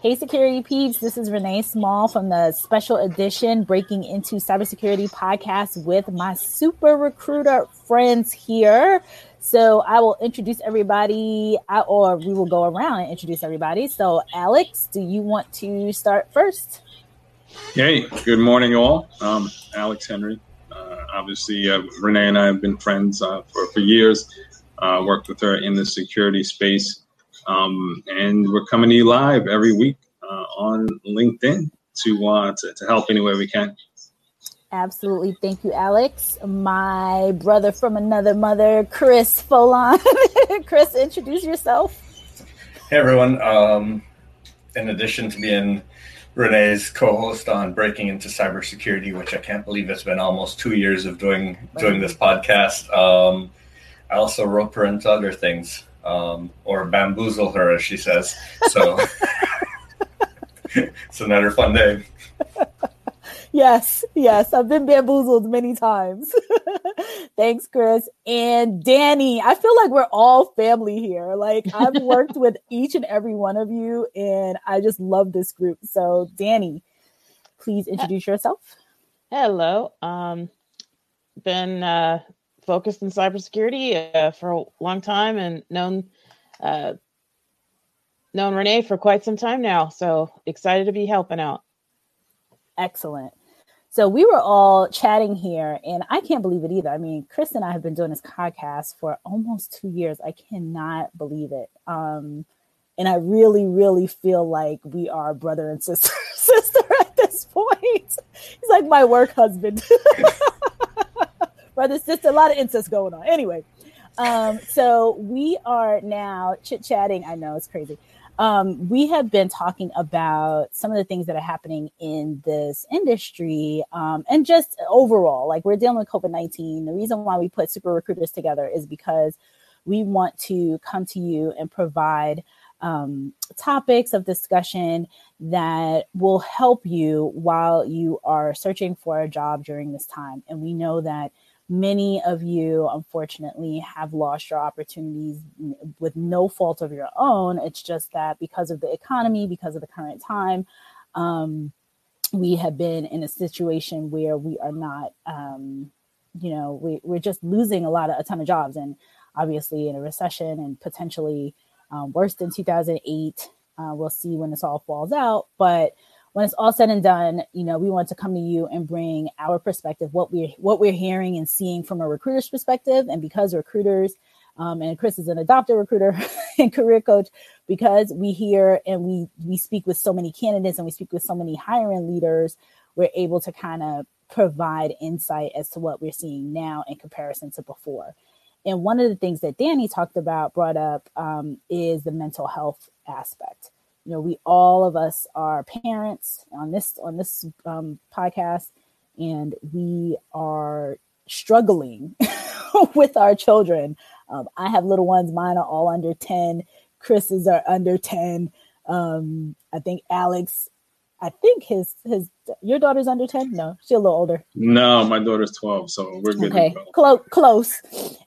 Hey, security peeps. This is Renee Small from the special edition Breaking Into Cybersecurity podcast with my super recruiter friends here. So I will introduce everybody, or we will go around and introduce everybody. So, Alex, do you want to start first? Hey, good morning, all. Um, Alex Henry. Uh, obviously, uh, Renee and I have been friends uh, for, for years. Uh, worked with her in the security space. Um, and we're coming to you live every week uh, on LinkedIn to, uh, to, to help any way we can. Absolutely. Thank you, Alex. My brother from another mother, Chris Foulon. Chris, introduce yourself. Hey, everyone. Um, in addition to being Renee's co-host on Breaking into Cybersecurity, which I can't believe it's been almost two years of doing doing this podcast. Um, I also rope her into other things um, or bamboozle her, as she says. So it's another fun day. yes, yes, I've been bamboozled many times. Thanks, Chris and Danny. I feel like we're all family here. Like I've worked with each and every one of you, and I just love this group. So, Danny, please introduce yourself. Hello. Um, been uh, focused in cybersecurity uh, for a long time and known uh, known Renee for quite some time now. So excited to be helping out. Excellent. So we were all chatting here, and I can't believe it either. I mean, Chris and I have been doing this podcast for almost two years. I cannot believe it. Um, and I really, really feel like we are brother and sister sister at this point. He's like my work husband. brother, sister, a lot of incest going on. Anyway, um, so we are now chit chatting. I know it's crazy. Um, we have been talking about some of the things that are happening in this industry um, and just overall, like we're dealing with COVID 19. The reason why we put super recruiters together is because we want to come to you and provide um, topics of discussion that will help you while you are searching for a job during this time. And we know that many of you unfortunately have lost your opportunities with no fault of your own. It's just that because of the economy because of the current time um, we have been in a situation where we are not um, you know we, we're just losing a lot of a ton of jobs and obviously in a recession and potentially um, worse than 2008 uh, we'll see when this all falls out but when it's all said and done, you know, we want to come to you and bring our perspective, what we're what we're hearing and seeing from a recruiter's perspective. And because recruiters, um, and Chris is an adopted recruiter and career coach, because we hear and we we speak with so many candidates and we speak with so many hiring leaders, we're able to kind of provide insight as to what we're seeing now in comparison to before. And one of the things that Danny talked about, brought up, um, is the mental health aspect you know we all of us are parents on this on this um, podcast and we are struggling with our children. Um, i have little ones. Mine are all under 10 chris's are under 10 um, i think alex i think his his your daughter's under 10 no she's a little older. No my daughter's 12 so we're good okay Clo- close.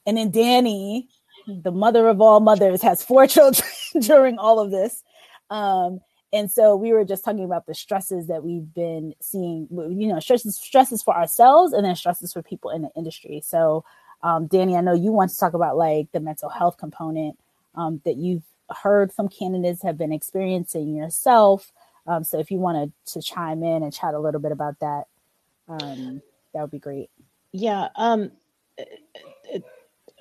And then danny the mother of all mothers has four children during all of this um, and so we were just talking about the stresses that we've been seeing, you know, stresses stresses for ourselves and then stresses for people in the industry. So, um, Danny, I know you want to talk about like the mental health component um, that you've heard some candidates have been experiencing yourself. Um, so, if you wanted to chime in and chat a little bit about that, um, that would be great. Yeah. Um,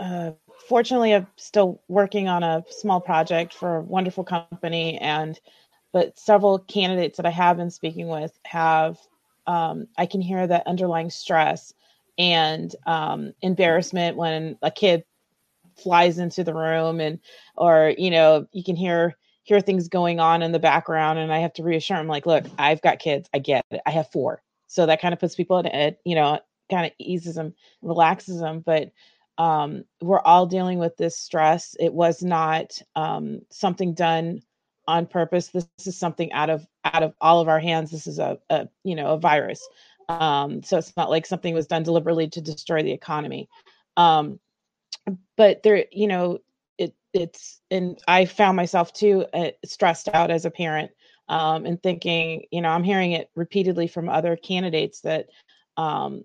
uh, fortunately, I'm still working on a small project for a wonderful company, and but several candidates that I have been speaking with have um, I can hear that underlying stress and um, embarrassment when a kid flies into the room and or you know you can hear hear things going on in the background and I have to reassure them like look I've got kids. I get it. I have four. So that kind of puts people at you know kind of eases them relaxes them but um, we're all dealing with this stress. It was not um, something done on purpose. This is something out of out of all of our hands. This is a, a you know a virus. Um, so it's not like something was done deliberately to destroy the economy. Um, but there, you know, it it's and I found myself too uh, stressed out as a parent um, and thinking, you know, I'm hearing it repeatedly from other candidates that um,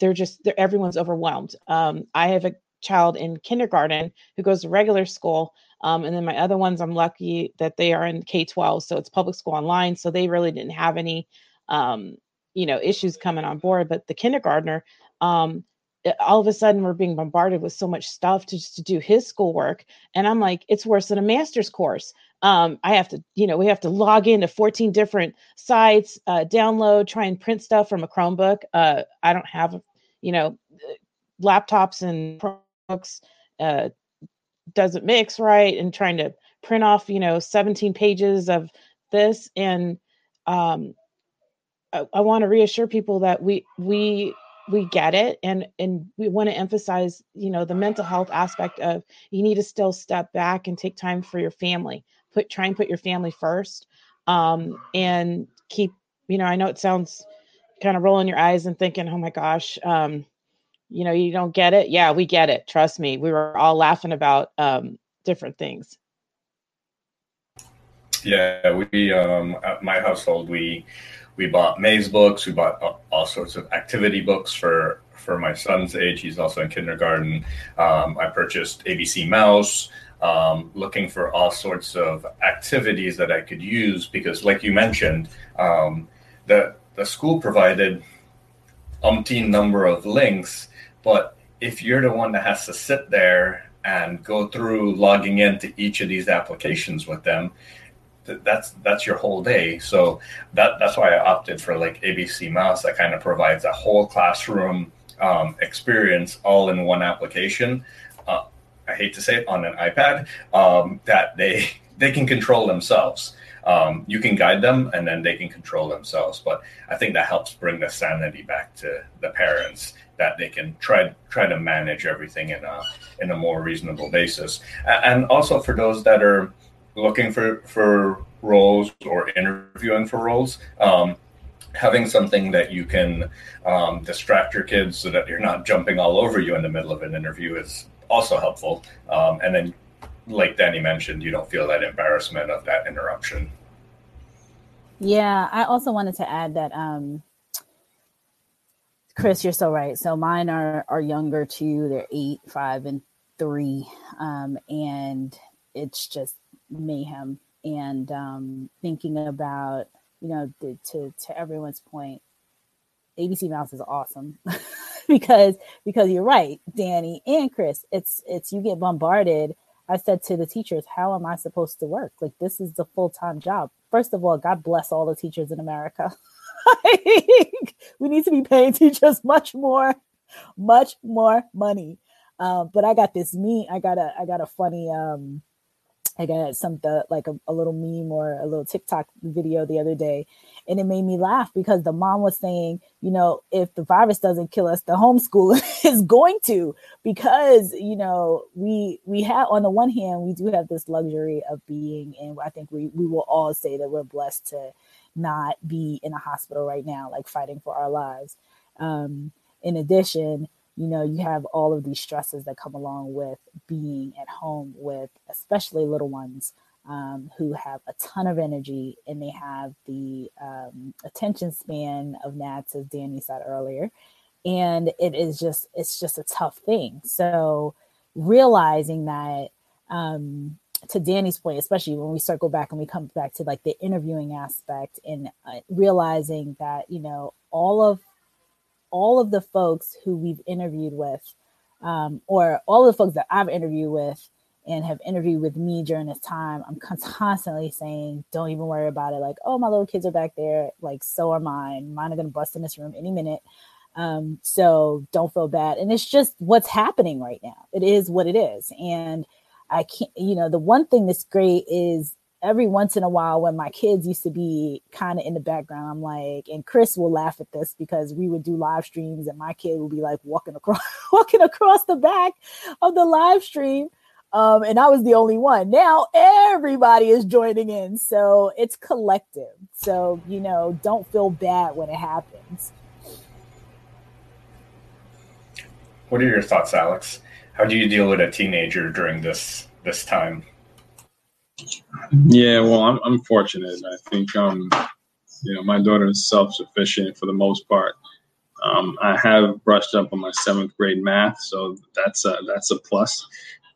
they're just they're, everyone's overwhelmed. Um, I have a child in kindergarten who goes to regular school. Um, and then my other ones, I'm lucky that they are in K 12. So it's public school online. So they really didn't have any, um, you know, issues coming on board. But the kindergartner, um, all of a sudden we're being bombarded with so much stuff to just to do his schoolwork. And I'm like, it's worse than a master's course. Um, I have to, you know, we have to log into 14 different sites, uh, download, try and print stuff from a Chromebook. Uh, I don't have, you know, laptops and books uh, doesn't mix right? And trying to print off you know 17 pages of this. And um, I, I want to reassure people that we we we get it. And and we want to emphasize you know the mental health aspect of you need to still step back and take time for your family. Put try and put your family first um, and keep you know i know it sounds kind of rolling your eyes and thinking oh my gosh um, you know you don't get it? Yeah we get it trust me we were all laughing about um, different things. Yeah we um at my household we we bought maze books we bought all sorts of activity books for for my son's age he's also in kindergarten. Um, i purchased abc mouse um, looking for all sorts of activities that i could use because like you mentioned um, the the school provided umpteen number of links but if you're the one that has to sit there and go through logging into each of these applications with them, that's that's your whole day. So that that's why I opted for like ABC Mouse. That kind of provides a whole classroom um, experience all in one application. Uh, I hate to say it on an iPad um, that they they can control themselves. Um, you can guide them and then they can control themselves. But I think that helps bring the sanity back to the parents that they can try try to manage everything in a in a more reasonable basis. And also for those that are looking for for roles or interviewing for roles. Um, having something that you can um, distract your kids so that you're not jumping all over you in the middle of an interview is also helpful. Um, and then, like Danny mentioned, you don't feel that embarrassment of that interruption. Yeah, I also wanted to add that um, Chris, you're so right. So mine are are younger too. They're eight, five, and three, um, and it's just mayhem. And um, thinking about you know the, to to everyone's point, ABC Mouse is awesome because because you're right, Danny and Chris. It's it's you get bombarded. I said to the teachers, "How am I supposed to work? Like this is the full time job." First of all, God bless all the teachers in America. we need to be paying teachers much more, much more money. Um, but I got this me. I got a I got a funny um I got some the, like a, a little meme or a little TikTok video the other day, and it made me laugh because the mom was saying, you know, if the virus doesn't kill us, the homeschool is going to, because you know we we have on the one hand we do have this luxury of being, and I think we we will all say that we're blessed to not be in a hospital right now, like fighting for our lives. Um, in addition, you know, you have all of these stresses that come along with being at home with, especially little ones um, who have a ton of energy and they have the um, attention span of gnats, as Danny said earlier. And it is just, it's just a tough thing. So realizing that um, to Danny's point, especially when we circle back and we come back to like the interviewing aspect and uh, realizing that you know all of all of the folks who we've interviewed with, um, or all the folks that I've interviewed with and have interviewed with me during this time, I'm constantly saying, "Don't even worry about it." Like, "Oh, my little kids are back there. Like, so are mine. Mine are gonna bust in this room any minute." Um, so don't feel bad. And it's just what's happening right now. It is what it is, and I can't, you know, the one thing that's great is every once in a while when my kids used to be kind of in the background, I'm like, and Chris will laugh at this because we would do live streams and my kid would be like walking across walking across the back of the live stream. Um, and I was the only one. Now everybody is joining in. So it's collective. So, you know, don't feel bad when it happens. What are your thoughts, Alex? how do you deal with a teenager during this this time? Yeah, well, I'm, I'm fortunate. I think, um, you know, my daughter is self sufficient for the most part. Um, I have brushed up on my seventh grade math, so that's a, that's a plus.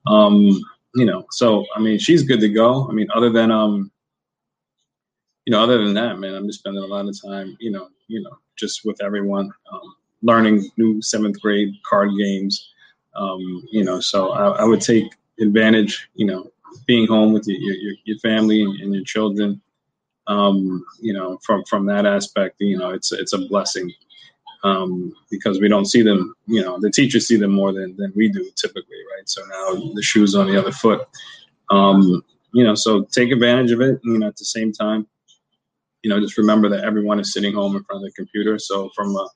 Um, you know, so I mean, she's good to go. I mean, other than um, you know, other than that, man, I'm just spending a lot of time, you know, you know, just with everyone, um, learning new seventh grade card games. Um, you know, so I, I would take advantage, you know, being home with your your, your family and your children. Um, you know, from from that aspect, you know, it's it's a blessing um, because we don't see them. You know, the teachers see them more than than we do typically, right? So now the shoes on the other foot. Um, you know, so take advantage of it. You know, at the same time, you know, just remember that everyone is sitting home in front of the computer. So from a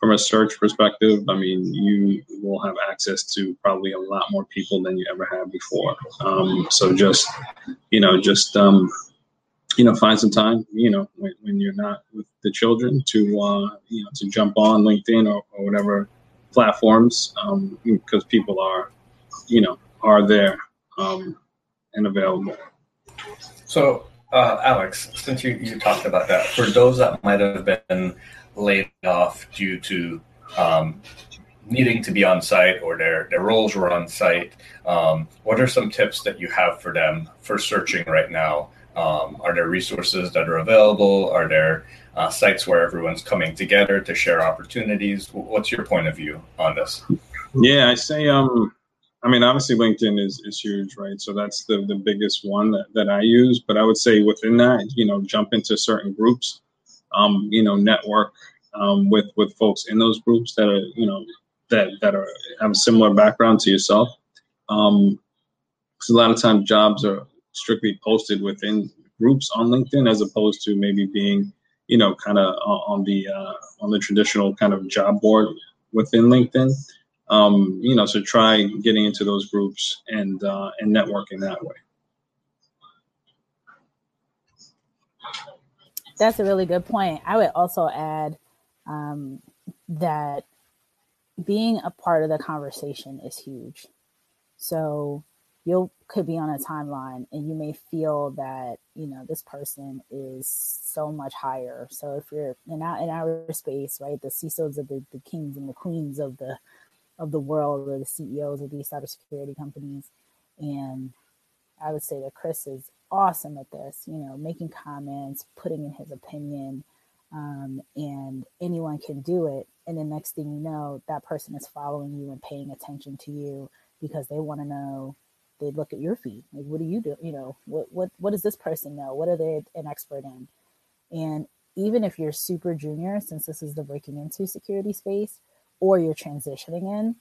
from a search perspective, I mean, you will have access to probably a lot more people than you ever had before. Um, so just, you know, just um, you know, find some time, you know, when, when you're not with the children to, uh, you know, to jump on LinkedIn or, or whatever platforms, um, because people are, you know, are there um, and available. So, uh, Alex, since you, you talked about that, for those that might have been laid off due to um, needing to be on site or their, their roles were on site, um, what are some tips that you have for them for searching right now um, are there resources that are available? Are there uh, sites where everyone's coming together to share opportunities? What's your point of view on this? Yeah, I say, um, I mean, obviously LinkedIn is, is huge, right? So that's the, the biggest one that, that I use. But I would say within that, you know, jump into certain groups, um, you know, network um, with with folks in those groups that are, you know, that that are have a similar background to yourself. Um, because a lot of times jobs are strictly posted within groups on LinkedIn as opposed to maybe being, you know, kind of on the uh, on the traditional kind of job board within LinkedIn. Um, you know, so try getting into those groups and uh, and networking that way. That's a really good point. I would also add um, that being a part of the conversation is huge. So you could be on a timeline and you may feel that you know this person is so much higher so if you're in our, in our space right the CISOs of the, the kings and the queens of the of the world or the CEOs of these cybersecurity companies and I would say that Chris is awesome at this you know making comments putting in his opinion um, and anyone can do it and the next thing you know that person is following you and paying attention to you because they want to know they look at your feed. Like, what do you do? You know, what what what does this person know? What are they an expert in? And even if you're super junior, since this is the breaking into security space, or you're transitioning in,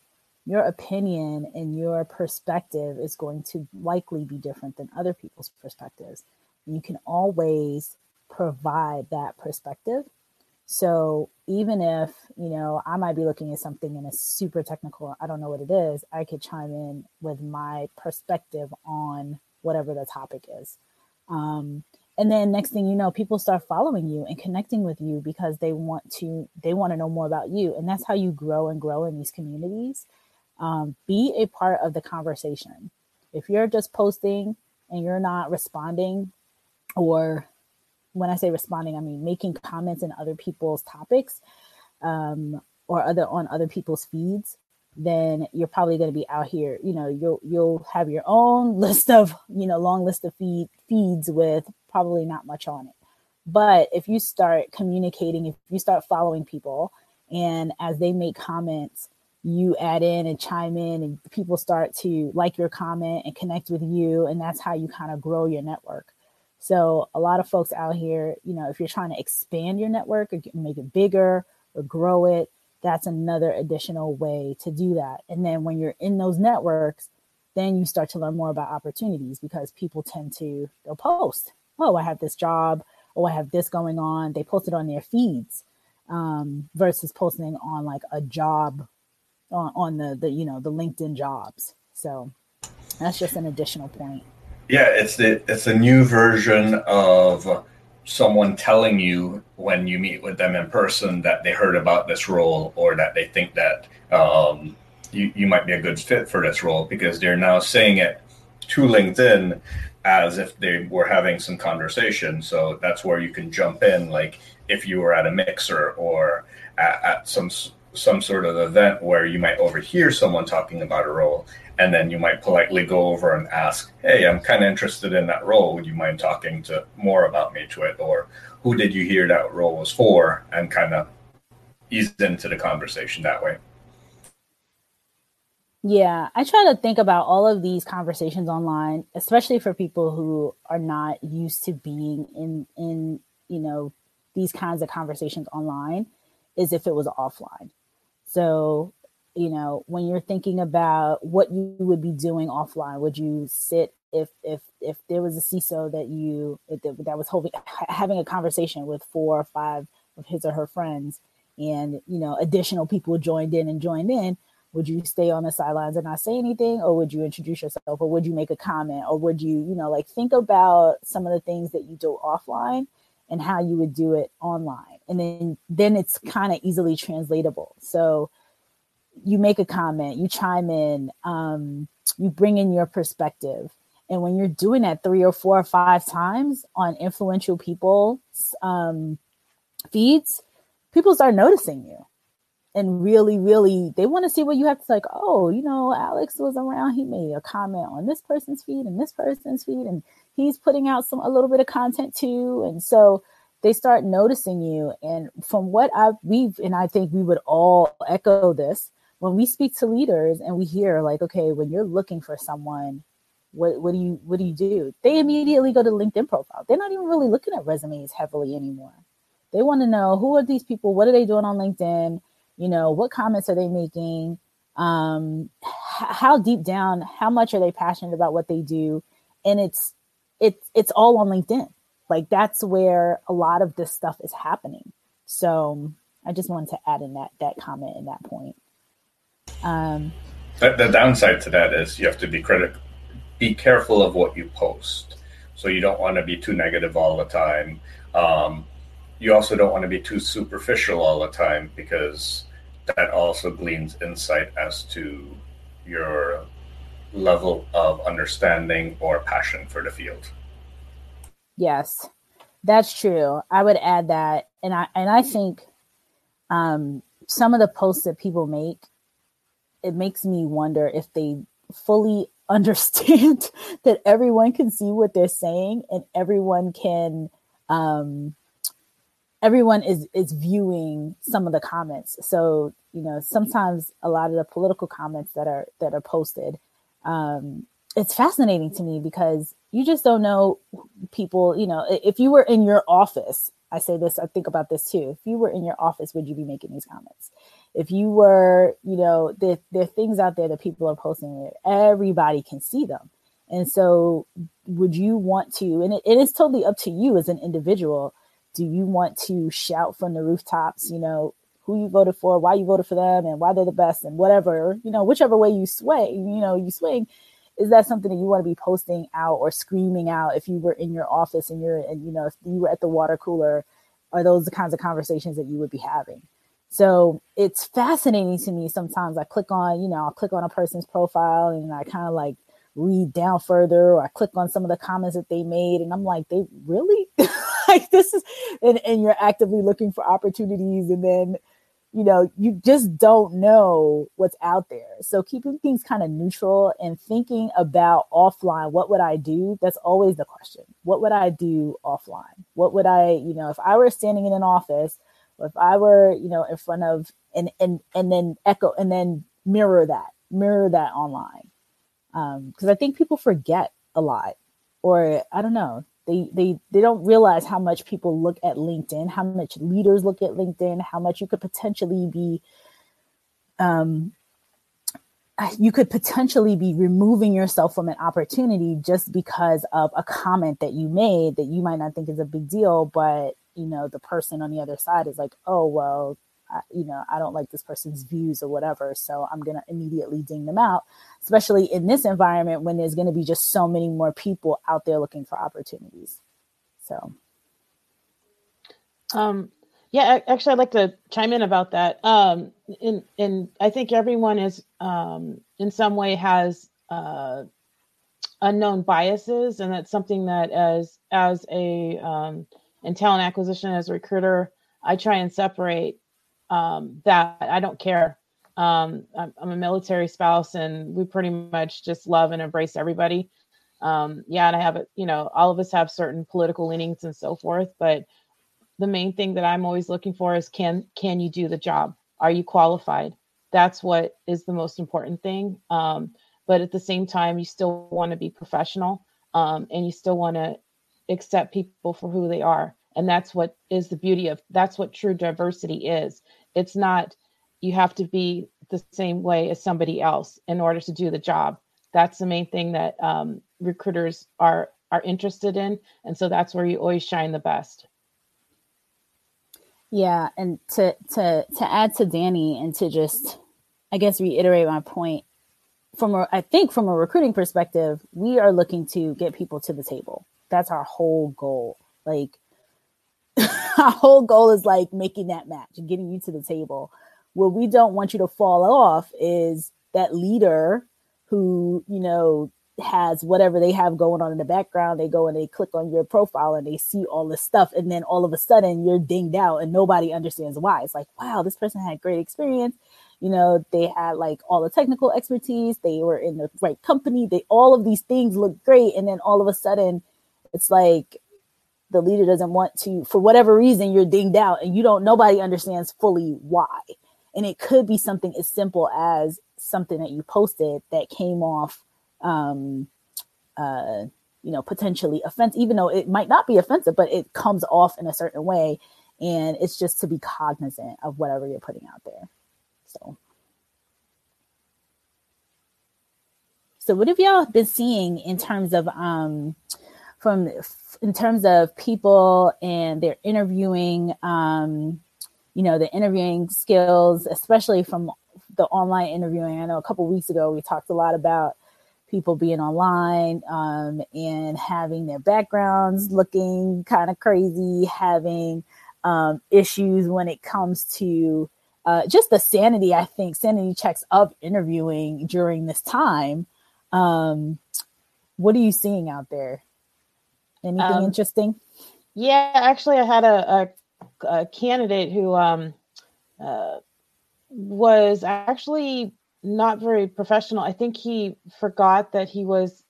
your opinion and your perspective is going to likely be different than other people's perspectives. And you can always provide that perspective so even if, you know, I might be looking at something in a super technical, I don't know what it is, I could chime in with my perspective on whatever the topic is. Um, and then next thing you know, people start following you and connecting with you because they want to they want to know more about you. And that's how you grow and grow in these communities. Um, be a part of the conversation. If you're just posting and you're not responding or when I say responding, I mean making comments in other people's topics um, or other on other people's feeds, then you're probably going to be out here. You know, you'll you'll have your own list of you know long list of feed feeds with probably not much on it. But if you start communicating, if you start following people, and as they make comments, you add in and chime in, and people start to like your comment and connect with you, and that's how you kind of grow your network. So a lot of folks out here, you know, if you're trying to expand your network or make it bigger or grow it, that's another additional way to do that. And then when you're in those networks, then you start to learn more about opportunities because people tend to they'll post, oh, I have this job, oh, I have this going on. They post it on their feeds um, versus posting on like a job on, on the the you know the LinkedIn jobs. So that's just an additional point. Yeah, it's the it's a new version of someone telling you when you meet with them in person that they heard about this role or that they think that um, you, you might be a good fit for this role because they're now saying it to LinkedIn as if they were having some conversation. So that's where you can jump in, like if you were at a mixer or at, at some some sort of event where you might overhear someone talking about a role and then you might politely go over and ask hey i'm kind of interested in that role. Would you mind talking to more about me to it? Or who did you hear that role was for? and kind of ease into the conversation that way. Yeah i try to think about all of these conversations online especially for people who are not used to being in in you know these kinds of conversations online is if it was offline so, you know, when you're thinking about what you would be doing offline, would you sit if if if there was a CISO that you that was holding, having a conversation with four or five of his or her friends, and you know additional people joined in and joined in, would you stay on the sidelines and not say anything, or would you introduce yourself, or would you make a comment, or would you you know like think about some of the things that you do offline and how you would do it online. And then then it's kind of easily translatable. So you make a comment you chime in um, you bring in your perspective. And when you're doing that three or four or five times on influential people's um, feeds people start noticing you. And really really they want to see what you have to like oh you know alex was around. He made a comment on this person's feed and this person's feed. And he's putting out some a little bit of content too. And so they start noticing you. And from what i've we've and i think we would all echo this when we speak to leaders and we hear like okay when you're looking for someone what what do you what do you do? They immediately go to linkedin profile. They're not even really looking at resumes heavily anymore. They want to know who are these people? What are they doing on linkedin? You know what comments are they making? Um how deep down how much are they passionate about what they do? And it's it's it's all on LinkedIn. Like that's where a lot of this stuff is happening. So I just wanted to add in that that comment and that point. Um, the, the downside to that is you have to be critical, be careful of what you post. So you don't want to be too negative all the time. Um, you also don't want to be too superficial all the time because that also gleans insight as to your level of understanding or passion for the field. Yes, that's true. I would add that, and I and I think um, some of the posts that people make, it makes me wonder if they fully understand that everyone can see what they're saying and everyone can um, everyone is is viewing some of the comments so you know sometimes a lot of the political comments that are that are posted um, it's fascinating to me because you just don't know people. You know, if you were in your office, I say this, I think about this too. If you were in your office, would you be making these comments? If you were, you know, there, there are things out there that people are posting that everybody can see them. And so, would you want to, and it, it is totally up to you as an individual, do you want to shout from the rooftops, you know, who you voted for, why you voted for them, and why they're the best, and whatever, you know, whichever way you sway, you know, you swing. Is that something that you want to be posting out or screaming out if you were in your office and you're, and you know, if you were at the water cooler? Are those the kinds of conversations that you would be having? So it's fascinating to me. Sometimes I click on, you know, I'll click on a person's profile and I kind of like read down further or I click on some of the comments that they made and I'm like, they really like this is and, and you're actively looking for opportunities and then you know, you just don't know what's out there. So keeping things kind of neutral and thinking about offline, what would I do? That's always the question. What would I do offline? What would I, you know, if I were standing in an office, if I were, you know, in front of and and and then echo and then mirror that, mirror that online. Um, because I think people forget a lot, or I don't know, they they they don't realize how much people look at linkedin how much leaders look at linkedin how much you could potentially be um you could potentially be removing yourself from an opportunity just because of a comment that you made that you might not think is a big deal but you know the person on the other side is like oh well you know, I don't like this person's views or whatever. So I'm going to immediately ding them out, especially in this environment when there's going to be just so many more people out there looking for opportunities. So, um, yeah, actually, I'd like to chime in about that. Um, and, and I think everyone is, um, in some way has, uh, unknown biases, and that's something that as as a um, in talent acquisition as a recruiter, I try and separate um, that. I don't care. Um, I'm, I'm, a military spouse, and we pretty much just love and embrace everybody. Um, yeah, and I have it. You know, all of us have certain political leanings and so forth, but the main thing that I'm always looking for is can can you do the job? Are you qualified? That's what is the most important thing. Um, but at the same time, you still want to be professional, um, and you still want to accept people for who they are. And that's what is the beauty of that's what true diversity is. It's not you have to be the same way as somebody else in order to do the job. That's the main thing that um, recruiters are are interested in, and so that's where you always shine the best. Yeah, and to to to add to Danny and to just I guess reiterate my point from a I think from a recruiting perspective, we are looking to get people to the table. That's our whole goal. Like our whole goal is like making that match and getting you to the table. Where we don't want you to fall off is that leader who, you know, has whatever they have going on in the background. They go and they click on your profile and they see all this stuff. And then all of a sudden you're dinged out and nobody understands why. It's like, wow, this person had great experience. You know, they had like all the technical expertise. They were in the right company. They, all of these things look great. And then all of a sudden it's like the leader doesn't want to, for whatever reason, you're dinged out and you don't, nobody understands fully why. And it could be something as simple as something that you posted that came off um, uh, you know, potentially offensive, even though it might not be offensive, but it comes off in a certain way. And it's just to be cognizant of whatever you're putting out there. So, so what have y'all been seeing in terms of um, from in terms of people and their interviewing, um, you know, the interviewing skills, especially from the online interviewing. I know a couple weeks ago we talked a lot about people being online um, and having their backgrounds looking kind of crazy, having um, issues when it comes to uh, just the sanity, I think, sanity checks of interviewing during this time. Um, what are you seeing out there? Anything um, interesting? Yeah, actually, I had a, a, a candidate who um, uh, was actually not very professional. I think he forgot that he was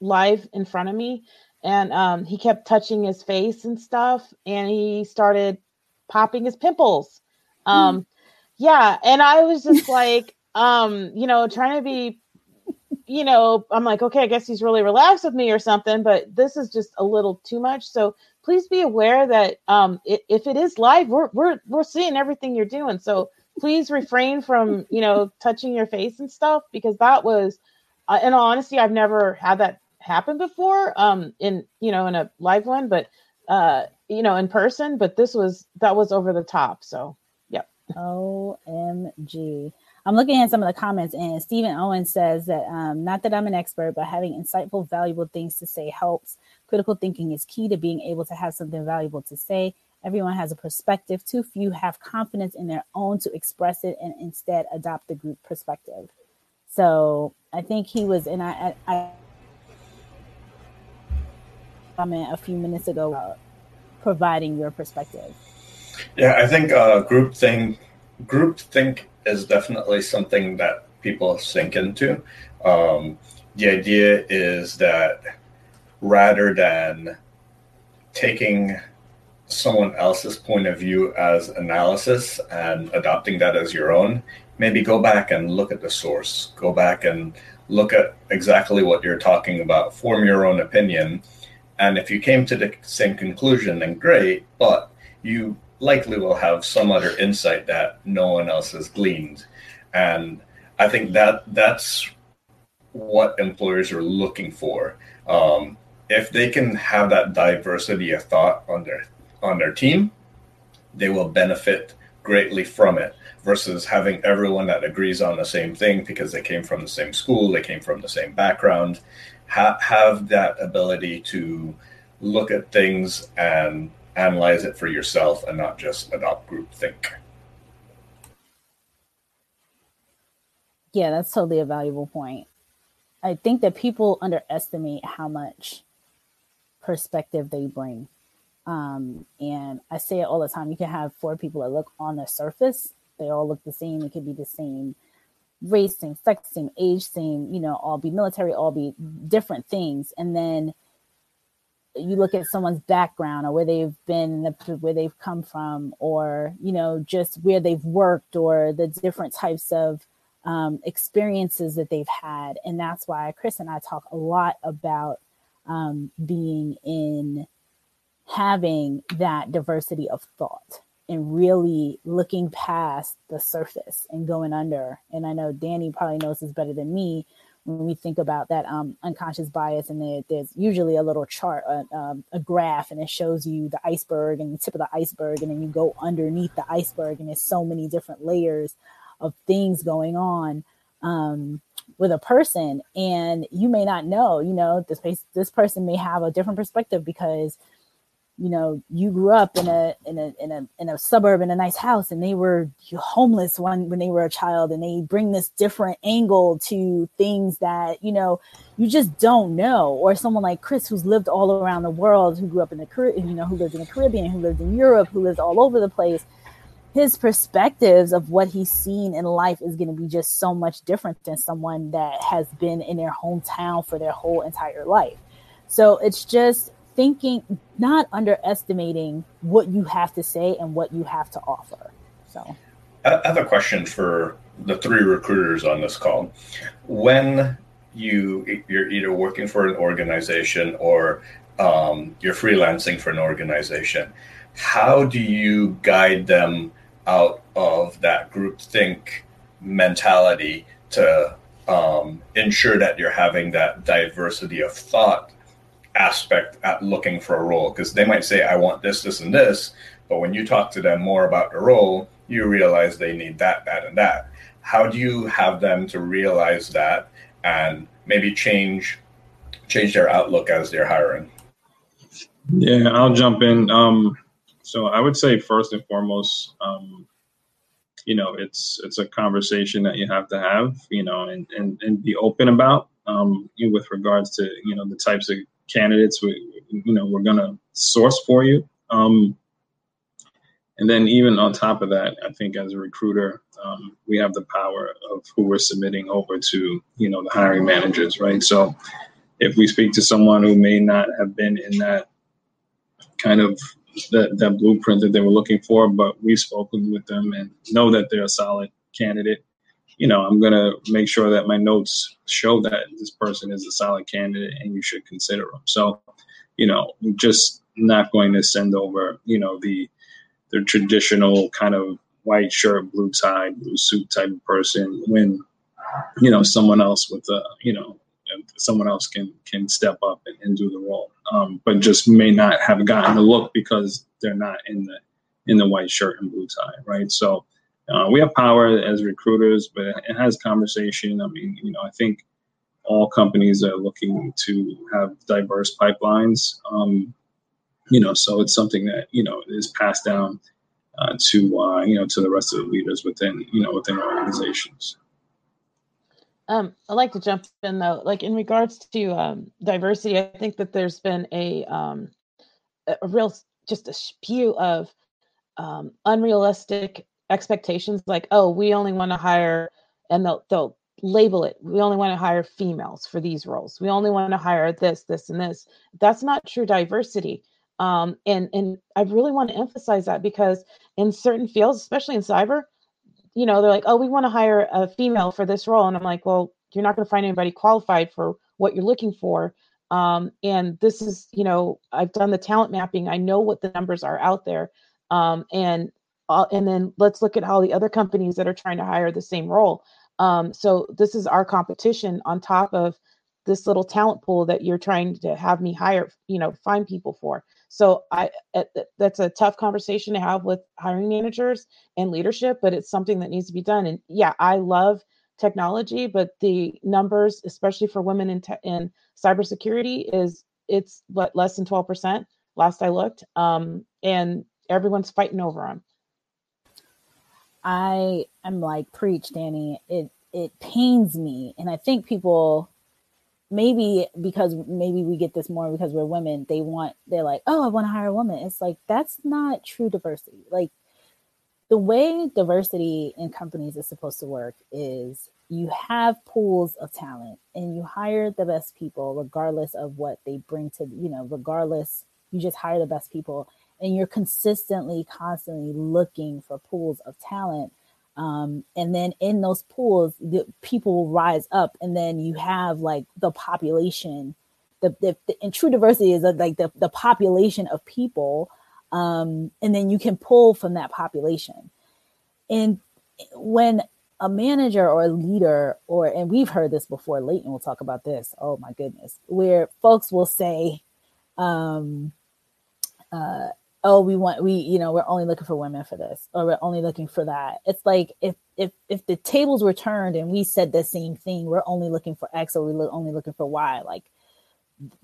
live in front of me and um, he kept touching his face and stuff and he started popping his pimples. Um, mm. Yeah. And I was just like, um, you know, trying to be, you know, I'm like, okay, I guess he's really relaxed with me or something, but this is just a little too much. So please be aware that um, it, if it is live, we're, we're, we're seeing everything you're doing. So please refrain from you know touching your face and stuff because that was uh, in all honesty i've never had that happen before um in you know in a live one but uh you know in person but this was that was over the top so yep omg i'm looking at some of the comments and stephen owen says that um not that i'm an expert but having insightful valuable things to say helps critical thinking is key to being able to have something valuable to say Everyone has a perspective. Too few have confidence in their own to express it and instead adopt the group perspective. So I think he was, and I, I, comment a few minutes ago about providing your perspective. Yeah, I think uh, group thing, group think is definitely something that people sink into. Um, the idea is that rather than taking someone else's point of view as analysis and adopting that as your own, maybe go back and look at the source. Go back and look at exactly what you're talking about, form your own opinion. And if you came to the same conclusion, then great, but you likely will have some other insight that no one else has gleaned. And I think that that's what employers are looking for. Um, if they can have that diversity of thought on their on their team, they will benefit greatly from it versus having everyone that agrees on the same thing because they came from the same school, they came from the same background, ha- have that ability to look at things and analyze it for yourself and not just adopt group think. Yeah, that's totally a valuable point. I think that people underestimate how much perspective they bring. Um, and I say it all the time. You can have four people that look on the surface, they all look the same. It could be the same race, same sex, same age, same, you know, all be military, all be different things. And then you look at someone's background or where they've been, where they've come from, or, you know, just where they've worked or the different types of um, experiences that they've had. And that's why Chris and I talk a lot about um, being in having that diversity of thought and really looking past the surface and going under. And I know Danny probably knows this better than me when we think about that um, unconscious bias. And there, there's usually a little chart, a, um, a graph, and it shows you the iceberg and the tip of the iceberg, and then you go underneath the iceberg, and there's so many different layers of things going on um, with a person. And you may not know, you know, this this person may have a different perspective because you know you grew up in a in a in a in a suburb in a nice house and they were homeless when when they were a child and they bring this different angle to things that you know you just don't know. Or someone like chris who's lived all around the world who grew up in the you know who lived in the caribbean who lived in europe who lived all over the place his perspectives of what he's seen in life is going to be just so much different than someone that has been in their hometown for their whole entire life. So it's just thinking, not underestimating what you have to say and what you have to offer. So, I have a question for the three recruiters on this call. When you you're either working for an organization or um, you're freelancing for an organization, how do you guide them out of that group think mentality to um, ensure that you're having that diversity of thought aspect at looking for a role because they might say, I want this, this, and this. But when you talk to them more about the role, you realize they need that, that, and that. How do you have them to realize that and maybe change change their outlook as they're hiring? Yeah, I'll jump in. Um, so I would say first and foremost, um, you know, it's it's a conversation that you have to have, you know, and and, and be open about um, with regards to you know the types of candidates we you know we're gonna source for you. Um, and then even on top of that, I think as a recruiter, um, we have the power of who we're submitting over to you know the hiring managers, right? So if we speak to someone who may not have been in that kind of that, that blueprint that they were looking for, but we've spoken with them and know that they're a solid candidate you know, I'm going to make sure that my notes show that this person is a solid candidate and you should consider them. So, you know, I'm just not going to send over, you know, the the traditional kind of white shirt, blue tie, blue suit type of person when, you know, someone else with a, you know, someone else can can step up and, and do the role, um, but just may not have gotten the look because they're not in the in the white shirt and blue tie, right? So, uh, we have power as recruiters, but it has conversation. I mean, you know, I think all companies are looking to have diverse pipelines. Um, you know, so it's something that you know is passed down uh, to uh, you know to the rest of the leaders within you know within organizations. Um, I'd like to jump in though, like in regards to um, diversity, I think that there's been a um, a real just a spew of um, unrealistic expectations like oh we only want to hire and they'll they'll label it we only want to hire females for these roles. We only want to hire this this and this. That's not true diversity um, and and i really want to emphasize that because in certain fields especially in cyber you know they're like oh we want to hire a female for this role and i'm like well you're not going to find anybody qualified for what you're looking for um, and this is you know i've done the talent mapping. I know what the numbers are out there um, and uh, and then let's look at all the other companies that are trying to hire the same role. Um, so this is our competition on top of this little talent pool that you're trying to have me hire, you know, find people for. So I that's a tough conversation to have with hiring managers and leadership, but it's something that needs to be done. And yeah, I love technology, but the numbers, especially for women in te- in cybersecurity, is it's what less than twelve percent last I looked, um, and everyone's fighting over them. I am like, preach, Danny. It it pains me, and I think people maybe because maybe we get this more because we're women they want they're like oh i want to hire a woman it's like that's not true diversity like the way diversity in companies is supposed to work is you have pools of talent and you hire the best people regardless of what they bring to you know regardless you just hire the best people and you're consistently constantly looking for pools of talent um, and then in those pools the people will rise up and then you have like the population the, the, the and true diversity is like the, the population of people um, and then you can pull from that population. And when a manager or a leader or and we've heard this before leighton will talk about this oh my goodness where folks will say um, uh, oh we want we you know we're only looking for women for this or we're only looking for that. It's like if if if the tables were turned and we said the same thing we're only looking for x or we're only looking for y like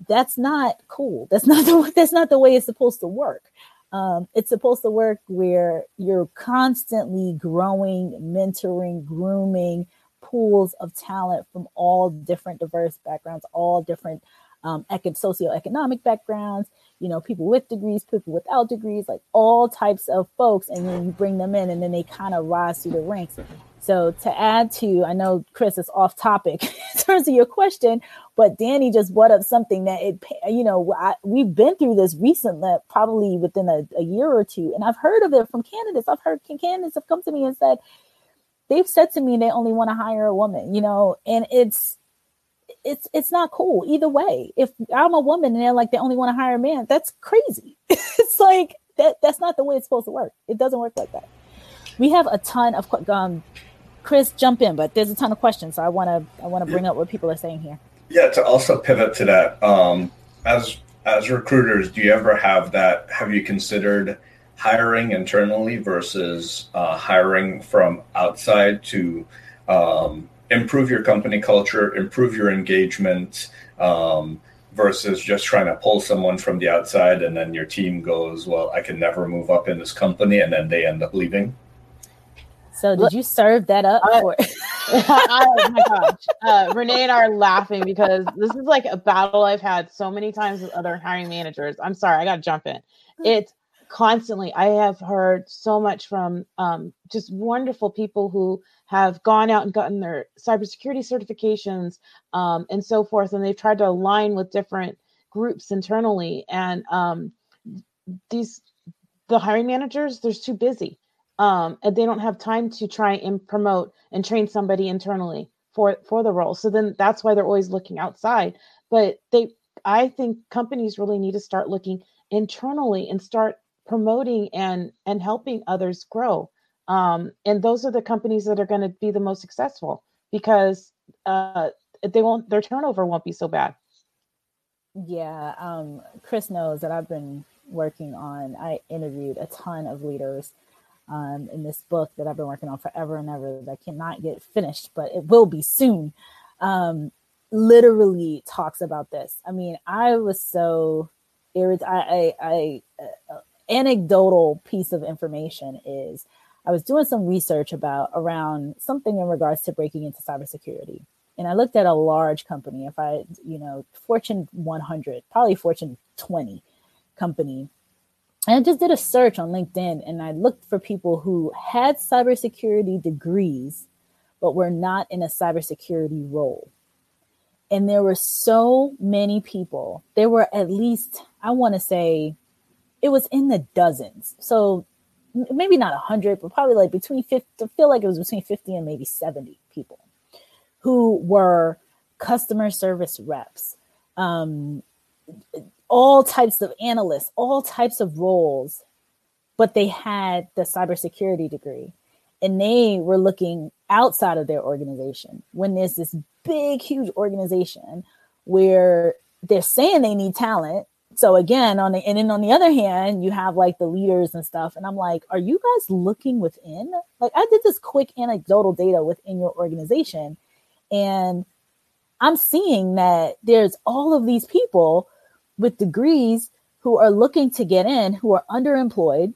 that's not cool. That's not the that's not the way it's supposed to work. Um, it's supposed to work where you're constantly growing mentoring grooming pools of talent from all different diverse backgrounds all different um, socioeconomic backgrounds you know, people with degrees, people without degrees, like all types of folks, and then you bring them in, and then they kind of rise through the ranks. So to add to, I know Chris is off topic in terms of your question, but Danny just brought up something that it, you know, I, we've been through this recently, probably within a, a year or two, and I've heard of it from candidates. I've heard candidates have come to me and said they've said to me they only want to hire a woman, you know, and it's it's it's not cool either way. If I'm a woman and they're like they only want to hire a man, that's crazy. it's like that that's not the way it's supposed to work. It doesn't work like that. We have a ton of um Chris jump in, but there's a ton of questions, so I want to I want to bring up what people are saying here. Yeah, to also pivot to that, um, as as recruiters, do you ever have that? Have you considered hiring internally versus uh, hiring from outside to um, improve your company culture, improve your engagement, um, versus just trying to pull someone from the outside and then your team goes, well, I can never move up in this company, and then they end up leaving. So did you serve that up uh, for? oh my gosh, uh, Renee and I are laughing because this is like a battle I've had so many times with other hiring managers. I'm sorry, I got to jump in. It's constantly. I have heard so much from um, just wonderful people who have gone out and gotten their cybersecurity certifications um, and so forth, and they've tried to align with different groups internally. And um, these, the hiring managers, they're too busy, um, and they don't have time to try and promote and train somebody internally for for the role. So then that's why they're always looking outside. But they, I think companies really need to start looking internally and start promoting and and helping others grow. Um, and those are the companies that are going to be the most successful because uh, they won't their turnover won't be so bad. Yeah um, chris knows that i've been working on i interviewed a ton of leaders um, in this book that i've been working on forever and ever that cannot get finished but it will be soon. Um, literally talks about this. I mean i was so irritated i i, I uh, anecdotal piece of information is I was doing some research about around something in regards to breaking into cybersecurity. And I looked at a large company, if I, you know, Fortune 100, probably Fortune 20 company. And I just did a search on LinkedIn and I looked for people who had cybersecurity degrees, but were not in a cybersecurity role. And there were so many people. There were at least, I want to say, it was in the dozens. So maybe not 100, but probably like between 50, I feel like it was between 50 and maybe 70 people who were customer service reps, um, all types of analysts, all types of roles, but they had the cybersecurity degree and they were looking outside of their organization when there's this big, huge organization where they're saying they need talent so again on the and then on the other hand you have like the leaders and stuff and i'm like are you guys looking within? Like i did this quick anecdotal data within your organization and i'm seeing that there's all of these people with degrees who are looking to get in who are underemployed.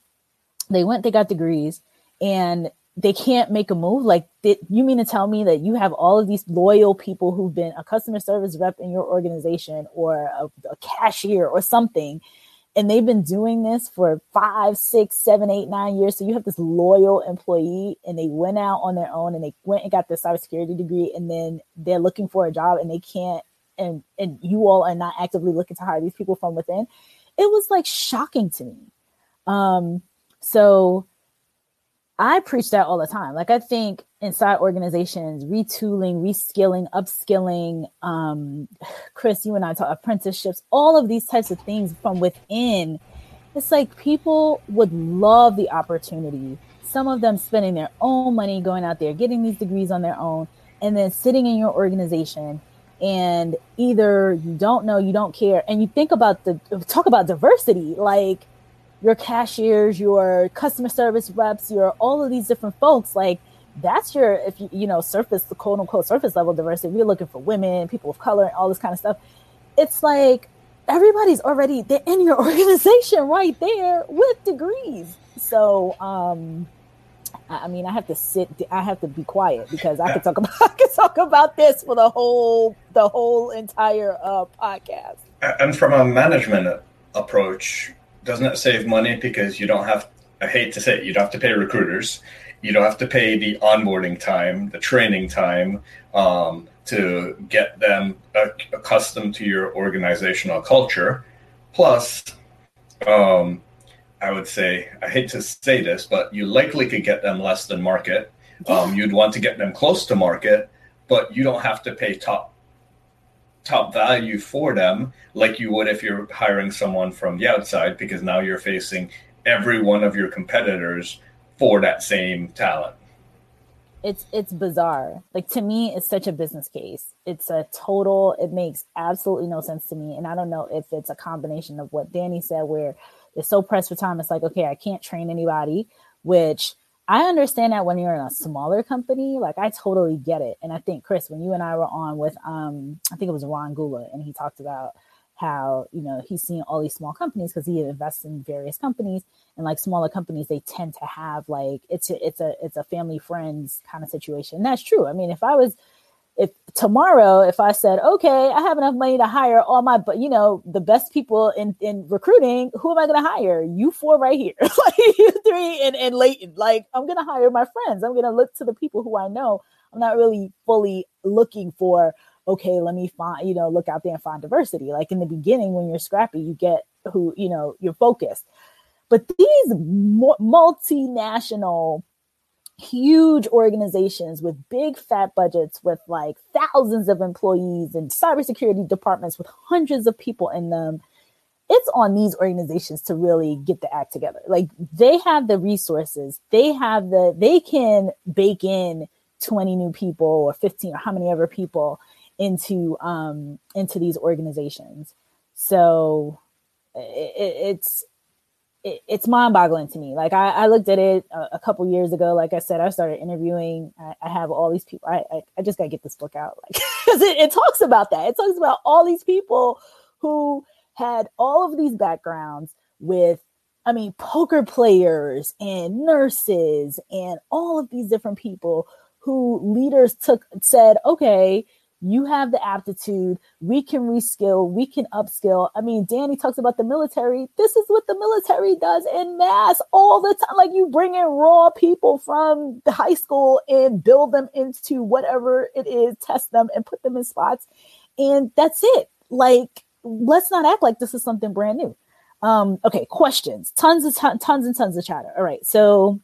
They went they got degrees and they can't make a move? Like did, you mean to tell me that you have all of these loyal people who've been a customer service rep in your organization or a, a cashier or something and they've been doing this for five six seven eight nine years so you have this loyal employee and they went out on their own and they went and got their cybersecurity degree and then they're looking for a job and they can't and and you all are not actively looking to hire these people from within? It was like shocking to me. Um so I preach that all the time. Like I think inside organizations, retooling, reskilling, upskilling, um, Chris, you and I talk apprenticeships, all of these types of things from within. It's like people would love the opportunity. Some of them spending their own money going out there, getting these degrees on their own, and then sitting in your organization and either you don't know, you don't care, and you think about the talk about diversity, like your cashiers, your customer service reps, your all of these different folks, like that's your if you you know surface the quote unquote surface level diversity. We're looking for women, people of color, and all this kind of stuff. It's like everybody's already they're in your organization right there with degrees. So um I mean, I have to sit. I have to be quiet because I could talk about. I could talk about this for the whole the whole entire uh, podcast. And from a management approach, doesn't it save money because you don't have I hate to say it, you don't have to pay recruiters, you don't have to pay the onboarding time, the training time um, to get them accustomed to your organizational culture. Plus, um, I would say I hate to say this, but you likely could get them less than market. Um, you'd want to get them close to market, but you don't have to pay top top value for them like you would if you're hiring someone from the outside because now you're facing every one of your competitors for that same talent. It's it's bizarre. Like to me it's such a business case. It's a total it makes absolutely no sense to me and i don't know if it's a combination of what danny said where they're so pressed for time it's like okay i can't train anybody which I understand that when you're in a smaller company, like I totally get it. And I think Chris, when you and I were on with um, I think it was Ron Gula, and he talked about how you know he's seen all these small companies because he invests in various companies and like smaller companies they tend to have like it's a it's a it's a family friends kind of situation and that's true i mean if i was if tomorrow if i said okay i have enough money to hire all my but you know the best people in in recruiting who am i going to hire? You four right here. Like you three and and leighton like i'm going to hire my friends. I'm going to look to the people who i know. I'm not really fully looking for okay let me find you know look out there and find diversity. Like in the beginning when you're scrappy you get who you know you're focused. But these multinational huge organizations with big fat budgets with like thousands of employees and cybersecurity departments with hundreds of people in them. It's on these organizations to really get the act together. Like they have the resources. They have the they can bake in 20 new people or 15 or how many ever people into um into these organizations. So it, it's it, it's mind boggling to me. Like I, I looked at it a, a, couple years ago. Like I said, I started interviewing. I, I have all these people. I, I, I just got to get this book out. Like, cause it, it talks about that. It talks about all these people who had all of these backgrounds with, I mean, poker players and nurses and all of these different people who leaders took, said, okay, you have the aptitude. We can reskill, we can upskill. I mean, Danny talks about the military. This is what the military does in mass all the time. Like you bring in raw people from the high school and build them into whatever it is, test them and put them in spots. And that's it. Like, let's not act like this is something brand new. Um, okay, questions. Tons of t- tons and tons of chatter. All right. So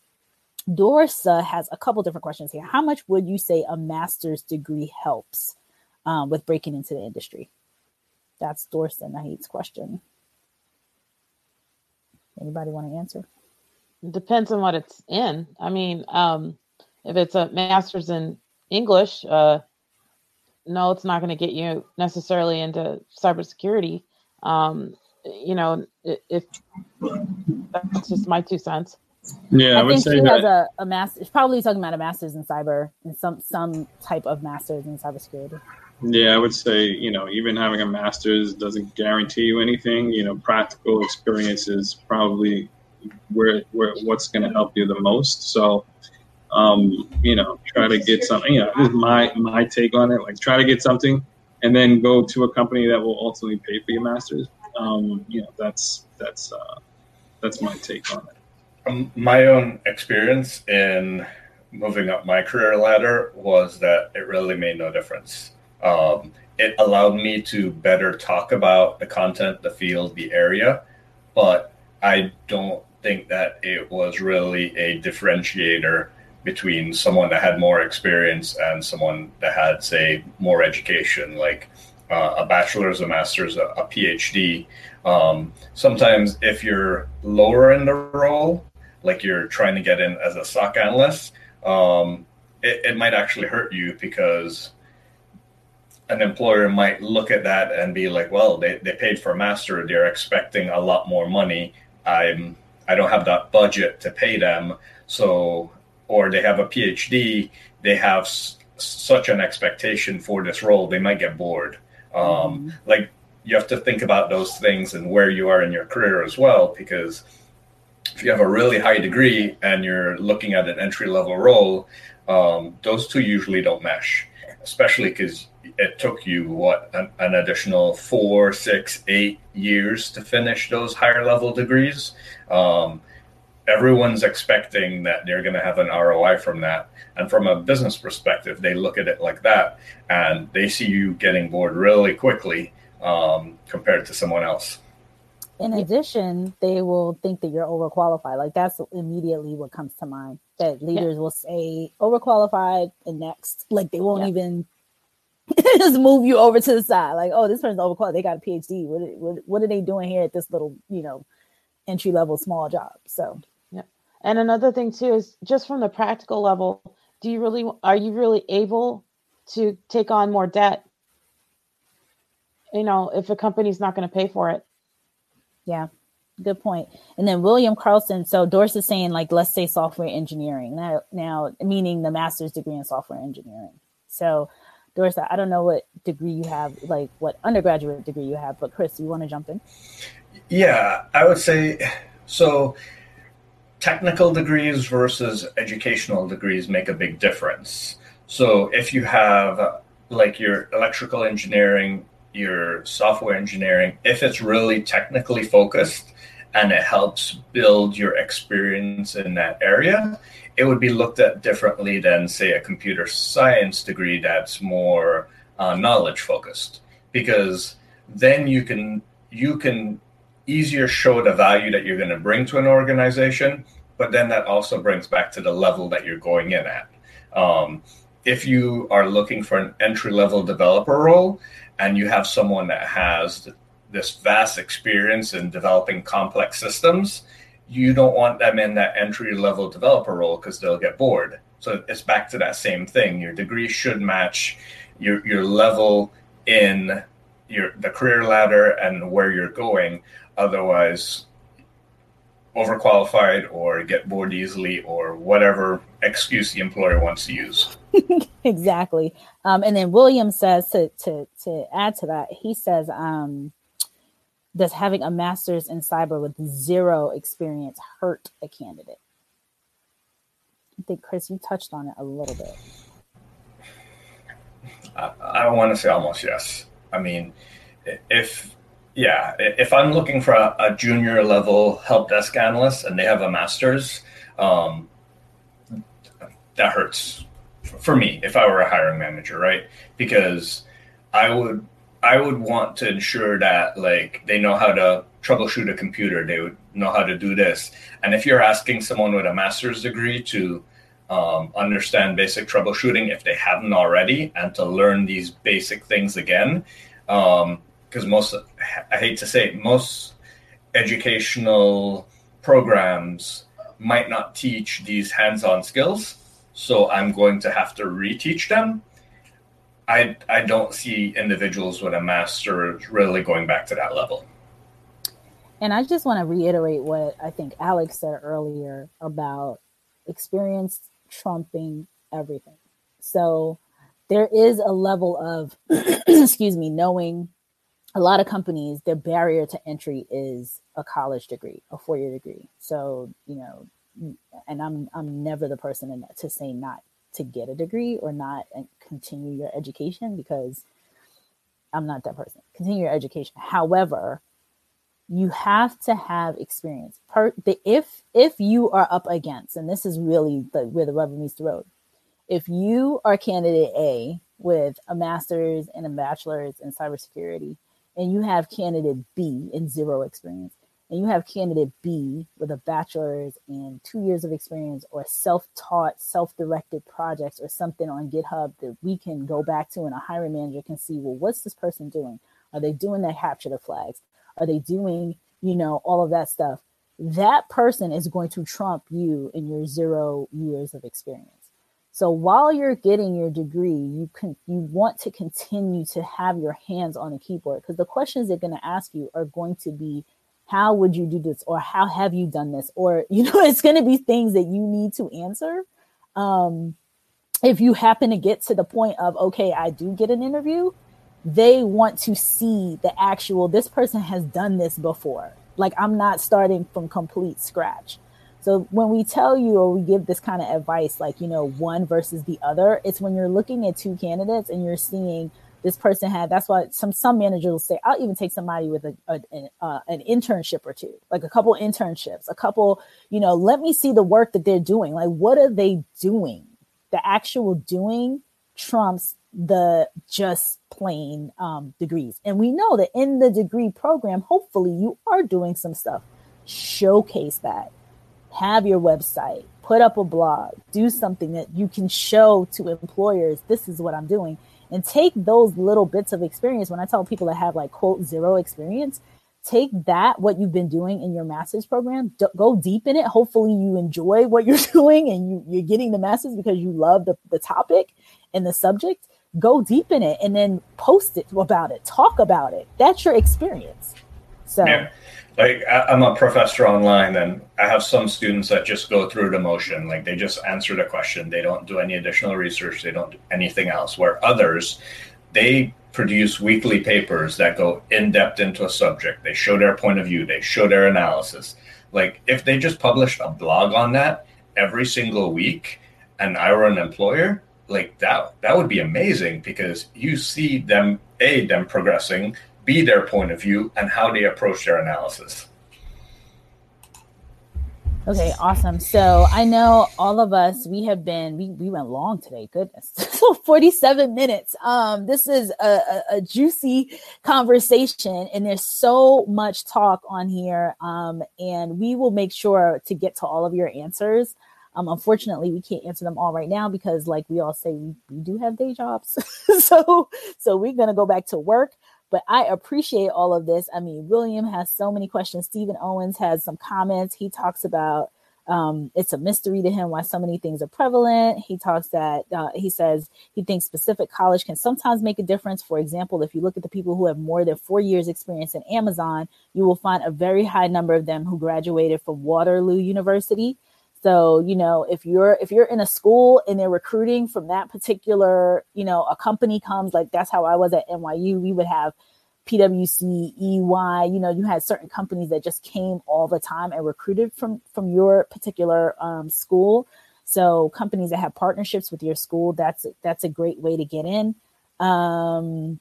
Dorsa has a couple different questions here. How much would you say a master's degree helps? Um, with breaking into the industry? That's Dorsa Nahid's question. Anybody want to answer? It depends on what it's in. I mean, um, if it's a master's in English, uh, no, it's not going to get you necessarily into cybersecurity. Um, you know, if that's just my two cents. Yeah, I, I would say that. has a, a master. Probably talking about a master's in cyber and some some type of master's in cybersecurity. Yeah, I would say, you know, even having a master's doesn't guarantee you anything. You know, practical experience is probably where, where what's going to help you the most. So, Um, you know, try to get something. You know, this is my my take on it. Like, try to get something, and then go to a company that will ultimately pay for your masters. Um, you know, that's that's uh, that's my take on it. Um, my own experience in moving up my career ladder was that it really made no difference. Um, it allowed me to better talk about the content, the field, the area, but I don't think that it was really a differentiator between someone that had more experience and someone that had, say, more education, like uh, a bachelor's, a master's, a, a PhD. Um, sometimes, if you're lower in the role, like you're trying to get in as a SOC analyst, um, it, it might actually hurt you because an employer might look at that and be like, well, they, they paid for a master, they're expecting a lot more money. I'm I don't have that budget to pay them. So or they have a PhD, they have s- such an expectation for this role, they might get bored. Um, mm-hmm. Like you have to think about those things and where you are in your career as well, because if you have a really high degree and you're looking at an entry level role, um, those two usually don't mesh, especially because it took you what an, an, additional four, six, eight years to finish those higher level degrees. Um, everyone's expecting that they're going to have an ROI from that. And from a business perspective, they look at it like that and they see you getting bored really quickly um, compared to someone else. In addition, they will think that you're overqualified. Like that's immediately what comes to mind. That leaders yeah. will say overqualified and next. Like they won't yeah. even just move you over to the side. Like, oh, this person's overqualified. They got a PhD. What, what, what are they doing here at this little, you know, entry level small job? So yeah. and another thing too is just from the practical level, do you really are you really able to take on more debt? You know, if a company's not going to pay for it. Yeah, good point. And then William Carlson. So Doris is saying like, let's say software engineering now, now meaning the master's degree in software engineering. So Doris, I don't know what degree you have, like what undergraduate degree you have, but Chris, you want to jump in? Yeah, I would say so technical degrees versus educational degrees make a big difference. So if you have like your electrical engineering, your software engineering, if it's really technically focused and it helps build your experience in that area, it would be looked at differently than, say, a computer science degree that's more uh, knowledge focused, because then you can you can easier show the value that you're going to bring to an organization, but then that also brings back to the level that you're going in at. Um, if you are looking for an entry level developer role and you have someone that has this vast experience in developing complex systems, you don't want them in that entry level developer role because they'll get bored. So it's back to that same thing. Your degree should match your your level in your the career ladder and where you're going otherwise overqualified or get bored easily or whatever excuse the employer wants to use. exactly. Um, and then William says to to to add to that, he says, um, does having a master's in cyber with zero experience hurt a candidate? I think Chris, you touched on it a little bit. I, I want to say almost yes. I mean, if yeah, if I'm looking for a, a, junior level help desk analyst and they have a master's, um, that hurts for me if I were a hiring manager, right? Because I would I would want to ensure that like they know how to troubleshoot a computer, they would know how to do this. And if you're asking someone with a master's degree to um, understand basic troubleshooting if they haven't already, and to learn these basic things again, um, because most I hate to say it, most educational programs might not teach these hands-on skills, so I'm going to have to reteach them. I I don't see individuals with a master really going back to that level. And I just want to reiterate what I think Alex said earlier about experience trumping everything. So there is a level of excuse me, knowing a lot of companies, their barrier to entry is a college degree, a four year degree. So, you know, and I'm I'm never the person to say not to get a degree or not and continue your education because I'm not that person. Continue your education. However, you have to have experience. Per, the, if if you are up against, and this is really the, where the rubber meets the road. If you are candidate A with a master's and a bachelor's in cybersecurity, and you have candidate B in zero experience, and you have candidate B with a bachelor's and two years of experience or self-taught, self-directed projects or something on GitHub that we can go back to and a hiring manager can see, well, what's this person doing? Are they doing that capture the flags? Are they doing, you know, all of that stuff? That person is going to trump you in your zero years of experience. So while you're getting your degree, you can you want to continue to have your hands on a keyboard because the questions they're going to ask you are going to be how would you do this? Or how have you done this? Or you know it's going to be things that you need to answer um, if you happen to get to the point of okay i do get an interview they want to see the actual this person has done this before. Like i'm not starting from complete scratch. So when we tell you or we give this kind of advice like you know one versus the other it's when you're looking at two candidates and you're seeing this person had. That's why some some managers will say i'll even take somebody with a, a an, uh, an internship or two like a couple internships a couple you know let me see the work that they're doing. Like what are they doing? The actual doing trumps the just plain um, degrees. And we know that in the degree program hopefully you are doing some stuff. Showcase that. Have your website. Put up a blog. Do something that you can show to employers this is what i'm doing and take those little bits of experience. When I tell people that have like quote zero experience, take that what you've been doing in your master's program, d- go deep in it. Hopefully, you enjoy what you're doing and you, you're getting the master's because you love the, the topic and the subject. Go deep in it and then post it about it, talk about it. That's your experience. So. Yeah like I'm a professor online and I have some students that just go through the motion. Like they just answer the question. They don't do any additional research. They don't do anything else. Where others, they produce weekly papers that go in depth into a subject. They show their point of view. They show their analysis. Like if they just published a blog on that every single week and I were an employer, like that, that would be amazing because you see them, A, them progressing, be their point of view and how they approach their analysis. Okay, awesome. So I know all of us, we have been, we, we went long today. Goodness. so 47 minutes. Um, this is a, a, a, juicy conversation and there's so much talk on here. Um, and we will make sure to get to all of your answers. Um, unfortunately, we can't answer them all right now because, like we all say, we, we do have day jobs. so, so we're gonna go back to work. But I appreciate all of this. I mean, William has so many questions. Stephen Owens has some comments. He talks about um, it's a mystery to him why so many things are prevalent. He talks that uh, he says he thinks specific college can sometimes make a difference. For example, if you look at the people who have more than four years experience in Amazon, you will find a very high number of them who graduated from Waterloo University. So, you know, if you're if you're in a school and they're recruiting from that particular, you know, a company comes like that's how I was at NYU, we would have PwC, EY, you know, you had certain companies that just came all the time and recruited from from your particular um, school. So companies that have partnerships with your school, that's that's a great way to get in. Um,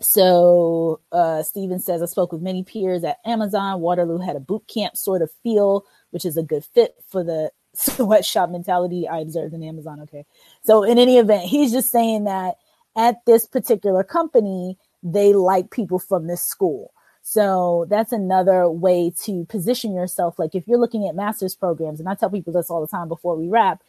so uh, Steven says, I spoke with many peers at Amazon. Waterloo had a boot camp sort of feel which is a good fit for the sweatshop mentality I observed in Amazon. Okay. So in any event, he's just saying that at this particular company, they like people from this school. So that's another way to position yourself. Like if you're looking at master's programs, and I tell people this all the time before we wrap,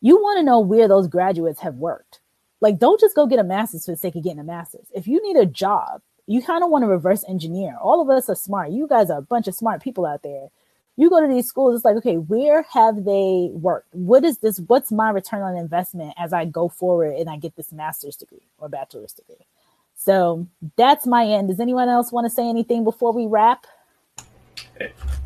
you want to know where those graduates have worked. Like, don't just go get a master's for the sake of getting a master's. If you need a job, you kind of want to reverse engineer. All of us are smart. You guys are a bunch of smart people out there you go to these schools, it's like, okay, where have they worked? What is this? What's my return on investment as I go forward and I get this master's degree or bachelor's degree? So that's my end. Does anyone else want to say anything before we wrap?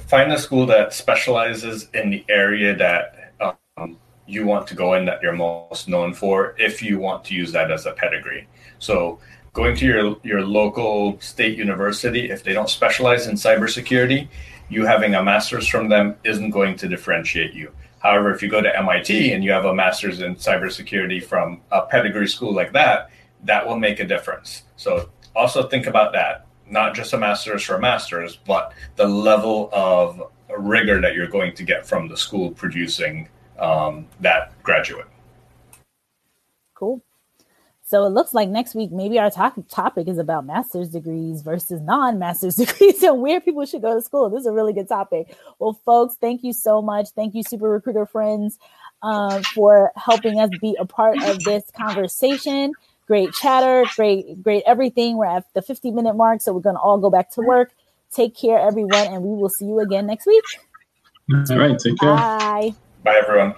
Find a school that specializes in the area that um, you want to go in that you're most known for if you want to use that as a pedigree. So going to your, your local state university, if they don't specialize in cybersecurity, you having a master's from them isn't going to differentiate you. However, if you go to MIT and you have a master's in cybersecurity from a pedigree school like that, that will make a difference. So also think about that. Not just a master's for a master's, but the level of rigor that you're going to get from the school producing um, that graduate. Cool. So it looks like next week maybe our to- topic is about master's degrees versus non-master's degrees and where people should go to school. This is a really good topic. Well, folks, thank you so much. Thank you, Super Recruiter friends, uh, for helping us be a part of this conversation. Great chatter, great, great everything. We're at the 50 minute mark, so we're gonna all go back to work. Take care, everyone, and we will see you again next week. All right, take care. Bye. Bye, everyone.